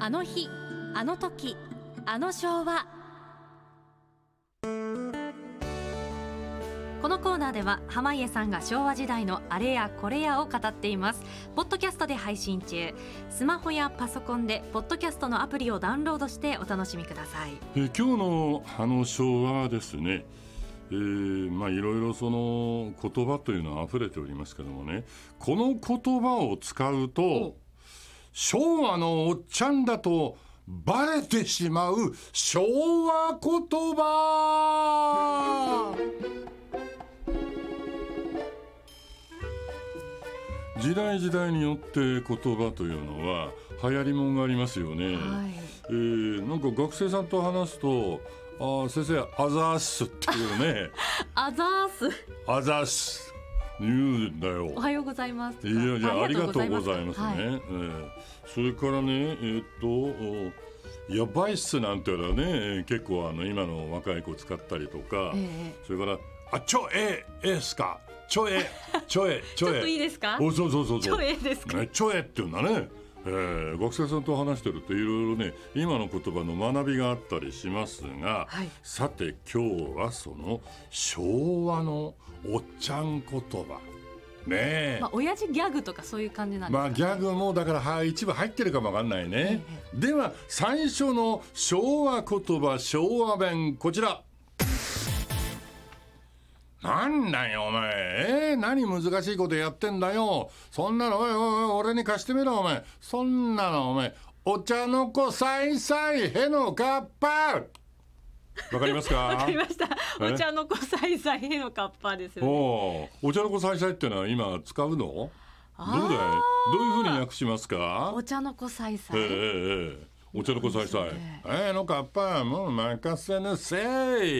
あの日あの時あの昭和。このコーナーでは濱家さんが昭和時代のあれやこれやを語っています。ポッドキャストで配信中。スマホやパソコンでポッドキャストのアプリをダウンロードしてお楽しみください。えー今日のあの昭和はですね。えーまあいろいろその言葉というのは溢れておりますけどもね。この言葉を使うと昭和のおっちゃんだとバレてしまう昭和言葉。時代時代によって言葉というのは流行りもんがありますよね。はい。えーなんか学生さんと話すと「あー先生あざーす」っていうね。あざーす「あざーす」言うんだよ。お。はようございます。いやじゃあありがとうございますね。はい。えーそれからねえーっとおやばいっすなんてのはねえー結構あの今の若い子使ったりとか、ええ。それから「あちょえええっすか？ちょえちょえちょえ」ちょっといいですか？おそうそうそうそう。ちょえですか？ね、ちょえっていうんだね、えー学生さんと話してるといろいろね今の言葉の学びがあったりしますが、はい。さて今日はその昭和のおっちゃん言葉。ねえ、まあ親父ギャグとかそういう感じなんですか、まあギャグもだからはい一部入ってるかもわかんないね、では最初の昭和言葉昭和弁こちらなんだよお前。えー、何難しいことやってんだよ。そんなのおいおいおい俺に貸してみろお前。そんなのお前。お茶の子さいさいへのかっぱわかりますか？わかりました。え？お茶の子さいさいへのカッパですよね。おうお茶の子さいさいってのは今使うの？どうだい？どういうふうに訳しますか？お茶の子さいさい、ええええお茶の子さいさい。ええのかっぱ、もう任せなせ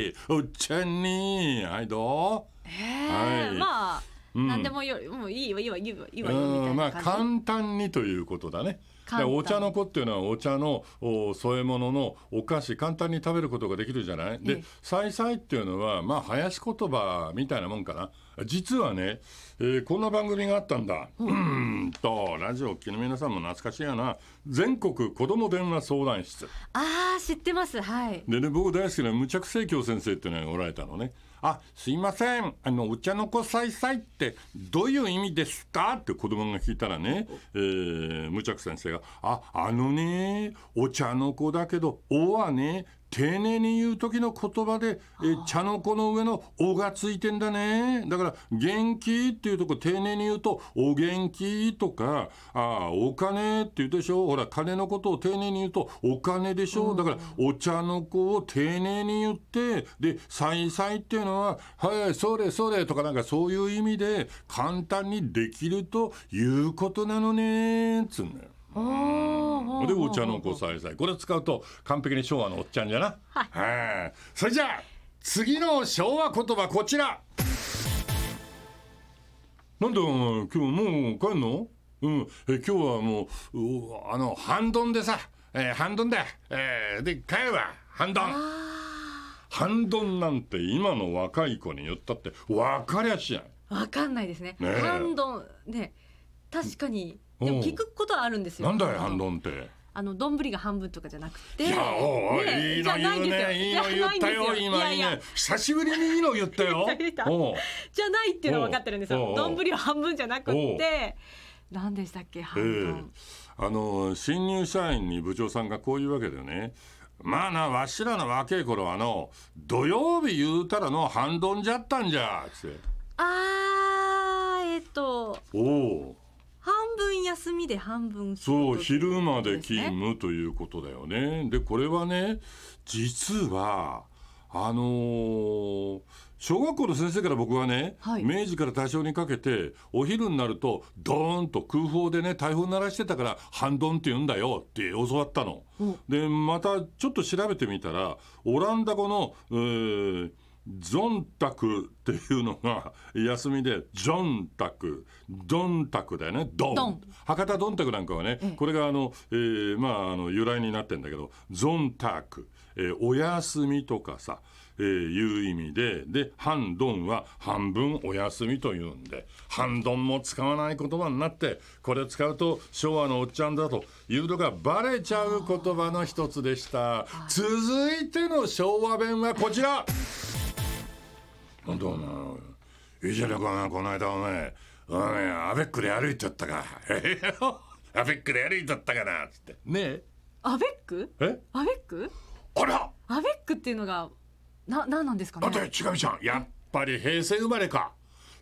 い。おっちゃんに。はい、どええはいまあ、うんなんでもよもういいわいいわいいわいいわ、まあ、簡単にということだね。お茶の子っていうのはお茶のお添え物のお菓子簡単に食べることができるじゃないで「さいさい」っていうのはまあ林言葉みたいなもんかな実はね、えーこんな番組があったんだうんとラジオを聴きの皆さんも懐かしいやな全国子ども電話相談室ああ知ってますはいでね僕大好きな無着清京先生っていうのがおられたのね。あすいません。あのお茶の子さいさいってどういう意味ですか？って子供が聞いたらね、えー、無着先生が「ああのねお茶の子だけど「お」はね丁寧に言う時の言葉で、えー茶の子の上の「お」がついてんだね。だから「元気」っていうとこ丁寧に言うと「お元気」とか「あお金」って言うでしょ。ほら金のことを丁寧に言うと「お金」でしょ。だからお茶の子を丁寧に言ってで「さいさい」っていうのは「はいそれそれ」とかなんかそういう意味で簡単にできるということなのねつうんだよ。おでお茶の子さいさいこれ使うと完璧に昭和のおっちゃんじゃな。はい。それじゃあ次の昭和言葉こちら。なんだ今日もう帰んの？うん。え今日はもううあの半ドンでさ、えー半ドンだ、えーで帰るわ。半ドン。半ドンなんて今の若い子に言ったって分かりゃしない。わかんないですね。ねえ。ハンドンね確かにでも聞くことはあるんですよ。なんだよ半ドンって。あの丼が半分とかじゃなくて。いやおいおいねいいの言うね。いいの言ったよ今いいいや。いやね。久しぶりにいいの言ったよ。じゃないっていうのは分かってるんですよ。丼は半分じゃなくって何でしたっけえ半え分。あの新入社員に部長さんがこういうわけでね。まあなわしらの若い頃はの土曜日言うたらの半ドンじゃったんじゃつって。あーえっとおお半分休みで半分仕そう事昼まで勤務ということだよね。でこれはね実はあのー小学校の先生から僕はね、はい。明治から大正にかけてお昼になるとドーンと空砲でね大砲鳴らしてたから半ドンって言うんだよって教わったの。でまたちょっと調べてみたらオランダ語の、えーゾンタクっていうのが 休みでジョンタク。ドンタクだよね。ドン。博多ドンタクなんかはね、ええ。これがあの、えーまああの由来になってんだけどゾンタク、えーお休みとかさ、えーいう意味でで半ドンは半分お休みというんで半ドンも使わない言葉になってこれ使うと昭和のおっちゃんだというのがバレちゃう言葉の一つでした。続いての昭和弁はこちら本当お前いいじゃねえかなこの間お前お前アベックで歩いてったか。アベックで歩いて ったかなっつって。ねえ。アベック？え？アベック？あら！アベックっていうのがな何なんですかだってねちがみちゃん。やっぱり平成生まれか。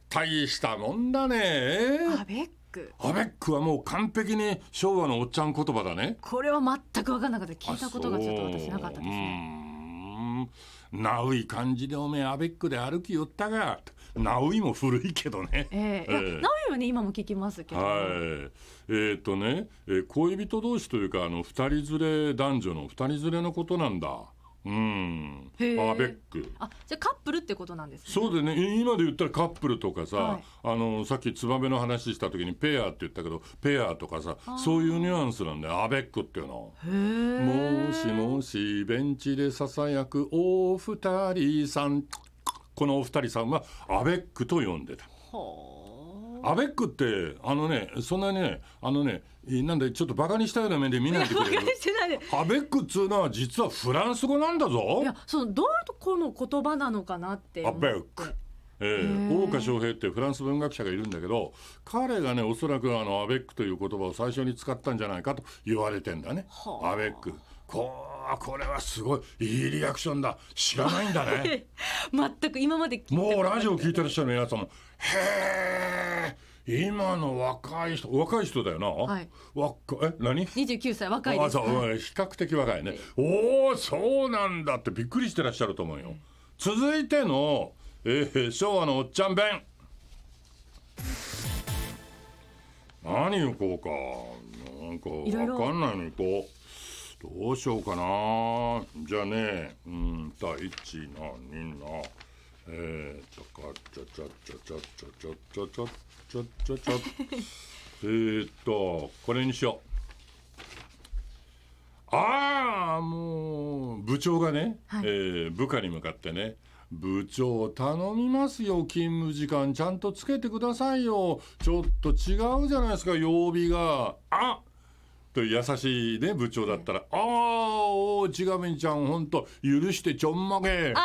大したもんだね。アベック。アベックはもう完璧に昭和のおっちゃん言葉だね。これは全く分かんなかった聞いたことがちょっと私なかったですねねなうい感じでおめえアベックで歩きよったがなういも古いけどね。ええナミはね今も聞きますけど、はい。えっ、とね、えー恋人同士というかあの二人連れ男女の二人連れのことなんだうん。へえアベック。あじゃあカップルってことなんですね。そうでね。今で言ったらカップルとかさ、はい。あのさっきツバメの話した時にペアって言ったけどペアとかさそういうニュアンスなんだよ。アベックっていうの。もしもしベンチでささやくお二人さん。このお二人さんはアベックと呼んでた。はアベックってあのねそんなにねあのねなんでちょっとバカにしたような目で見ないでくれる？あしてないで。アベックっつうのは実はフランス語なんだぞ。いやそのどういうとこの言葉なのかなってアベック。ええー。大岡翔平ってフランス文学者がいるんだけど彼がねおそらくあのアベックという言葉を最初に使ったんじゃないかと言われてんだね。はあ。アベック。こうこれはすごい。いいリアクションだ。知らないんだね。全く今までもうラジオ聞いてらっしゃる皆さんもへえ今の若い人若い人だよな、はい。若え何？29歳若いです。あそう、うん比較的若いね。おお、そうなんだってびっくりしてらっしゃると思うよ。続いての、えー昭和のおっちゃん弁。何言こうか。なんかいろいろ。わかんないのにこう。どうしようかな。じゃあね、うん、第一な、二な。えー、とか、ちゃちゃちゃちゃちゃちゃちゃちゃちゃちゃちゃ。えーっと、これにしよう。ああもう部長がね、はいえー部下に向かってね部長頼みますよ勤務時間ちゃんとつけてくださいよちょっと違うじゃないですか曜日があと優しいね部長だったら「ああおちがみちゃんほんと許してちょんまげ」こ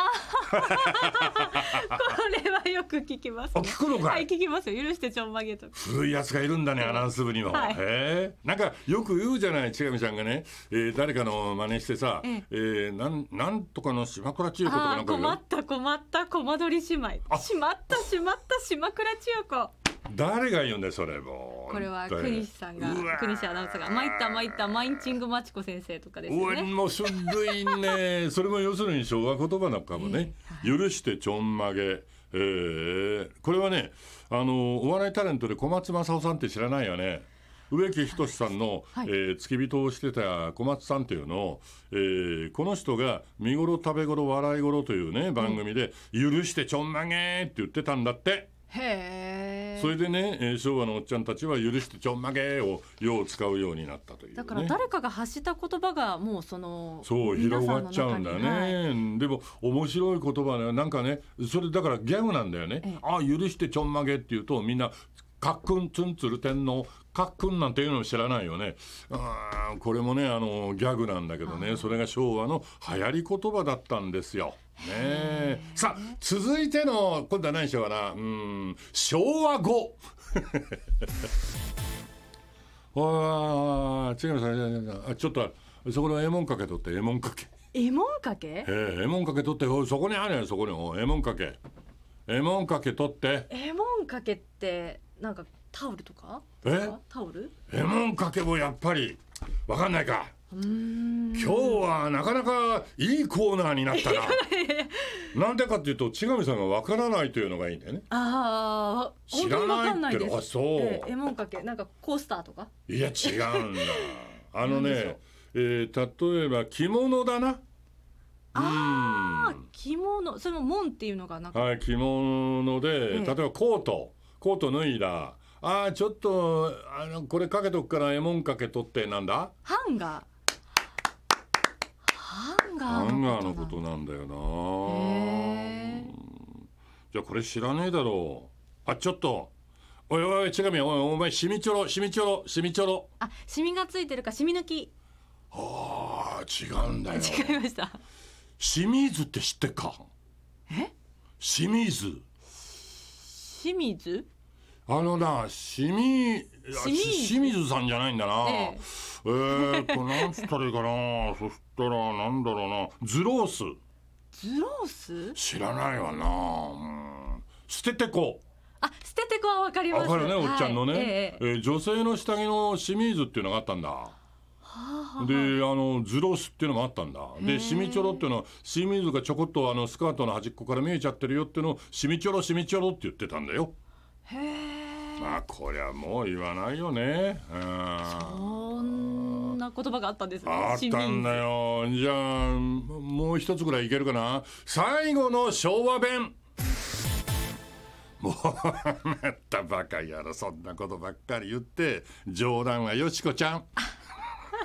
れはよく聞きます、あね、聞くのかい？はい聞きますよ。許してちょんまげとか。古いやつがいるんだねアナウンス部には、はい。へえ。なんかよく言うじゃない千上さんがね、えー誰かの真似してさ、ええ。ーなんなんとかの島倉千代子とかなんか困った困ったコマ撮り姉妹。あ。しまったしまった島倉千代子誰が言うんだよそれもう。これは国西さんが国西アナウンサーが参った参ったマインチングマチコ先生とかですね。もう鋭いね。それも要するに昭和言葉なのかもね、許してちょんまげ。えーこれはねあのお笑いタレントで小松政夫さんって知らないよね。植木仁さんの、はい。えー付き人をしてた小松さんっていうのを、えーこの人が「見頃食べ頃笑い頃」というね番組で「許してちょんまげ」って言ってたんだって。へえそれでね、えー昭和のおっちゃんたちは「許してちょんまげ」をよう使うようになったという、ね、だから誰かが発した言葉がもうそのそう広がっちゃうんだよ皆さんの中にはい。ね、でも面白い言葉ね。なんかねそれだからギャグなんだよね。ええ「あ許してちょんまげ」って言うとみんな「かっくんつんつる天皇かっくん」なんていうのを知らないよね。あーこれもねあのギャグなんだけどね。それが昭和の流行り言葉だったんですよ。ねえ。さあ続いての今度は何しようかな。うん昭和語。ああ違う違う違うあちょっとそこのえもんかけとってえもんかけ。えもんかけ？ええ、えもんかけ取ってそこにあるよそこに。えもんかけ。えもんかけ取って。えもんかけってなんかタオルとか？え？タオル？えもんかけもやっぱり。わかんないか。今日はなかなかいいコーナーになったな。なんでかっていうと千上さんがわからないというのがいいんだよね。ああ知らないっての。あそう。えええもんかけなんかコースターとか？いや違うんだ。あのね、えー例えば着物だな。あうん。着物。それも門っていうのがなんか。はい、着物で、ええ例えばコートコート脱いだ。あーちょっとあのこれかけとくからえもんかけ取って。なんだ？ハンガー。ハンガーハンガーのこととなんだよな。じゃあこれ知らねえだろう。あちょっと。おいおい違うみおいお前シミチョロシミチョロシミチョロ。あシミがついてるかシミ抜き。ああ違うんだよ。違いました。清水って知ってっか？え？清水清水あのな清水清水さんじゃないんだな。ええ。えー、っと なんつったらいいかな。そしたらなんだろうな。ズロース。ズロース？知らないわな、うん、捨ててこあ捨ててこはわかります。わかるね、おっちゃんのね、はい。えええー女性の下着の清水っていうのがあったんだ。であのズロースっていうのもあったんだ。でシミチョロっていうのは清水がちょこっとあのスカートの端っこから見えちゃってるよっていうのをシミチョロシミチョロって言ってたんだよ。へえまあこりゃもう言わないよね。うんそんな言葉があったんですねあったんだよ。じゃあもう一つぐらいいけるかな。最後の昭和弁。もう またバカやろ。そんなことばっかり言って冗談はよしこちゃん。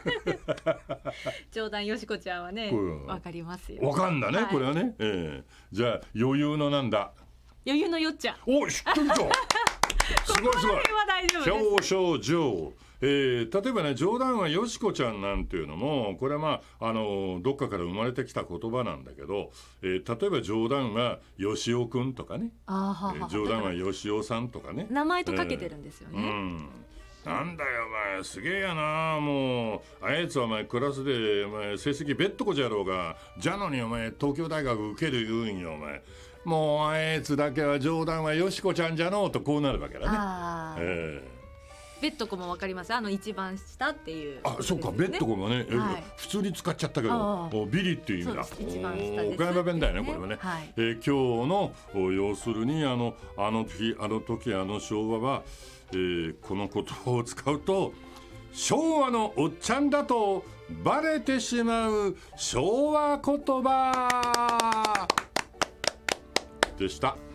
冗談よしこちゃんはねわかりますよ。わかんだね、はい。これはね、ええ。じゃあ余裕のなんだ。余裕のよっちゃん。お知ってるぞすごいす。ごい表彰状えー例えばね冗談はよしこちゃんなんていうのもこれはまああのどっかから生まれてきた言葉なんだけど、えー例えば冗談はよしおくんとかね、あーはーはーえー冗談はよしおさんとかね。名前とかけてるんですよね、うん。なんだよお前すげえやな。もうあいつはお前クラスでお前成績べっとこじゃろうがじゃのにお前東京大学受ける言うんよお前もうあいつだけは冗談はよしこちゃんじゃのうとこうなるわけだね。ええ。ベッドコもわかりますあの一番下っていう。あ、そうか、ベッドコがね、えはい。普通に使っちゃったけどビリっていう意味だ。一番下岡山弁だよね、これはね。はい。えー今日のお要するにあのあの日あの時あの昭和は、えーこの言葉を使うと昭和のおっちゃんだとバレてしまう昭和言葉でした。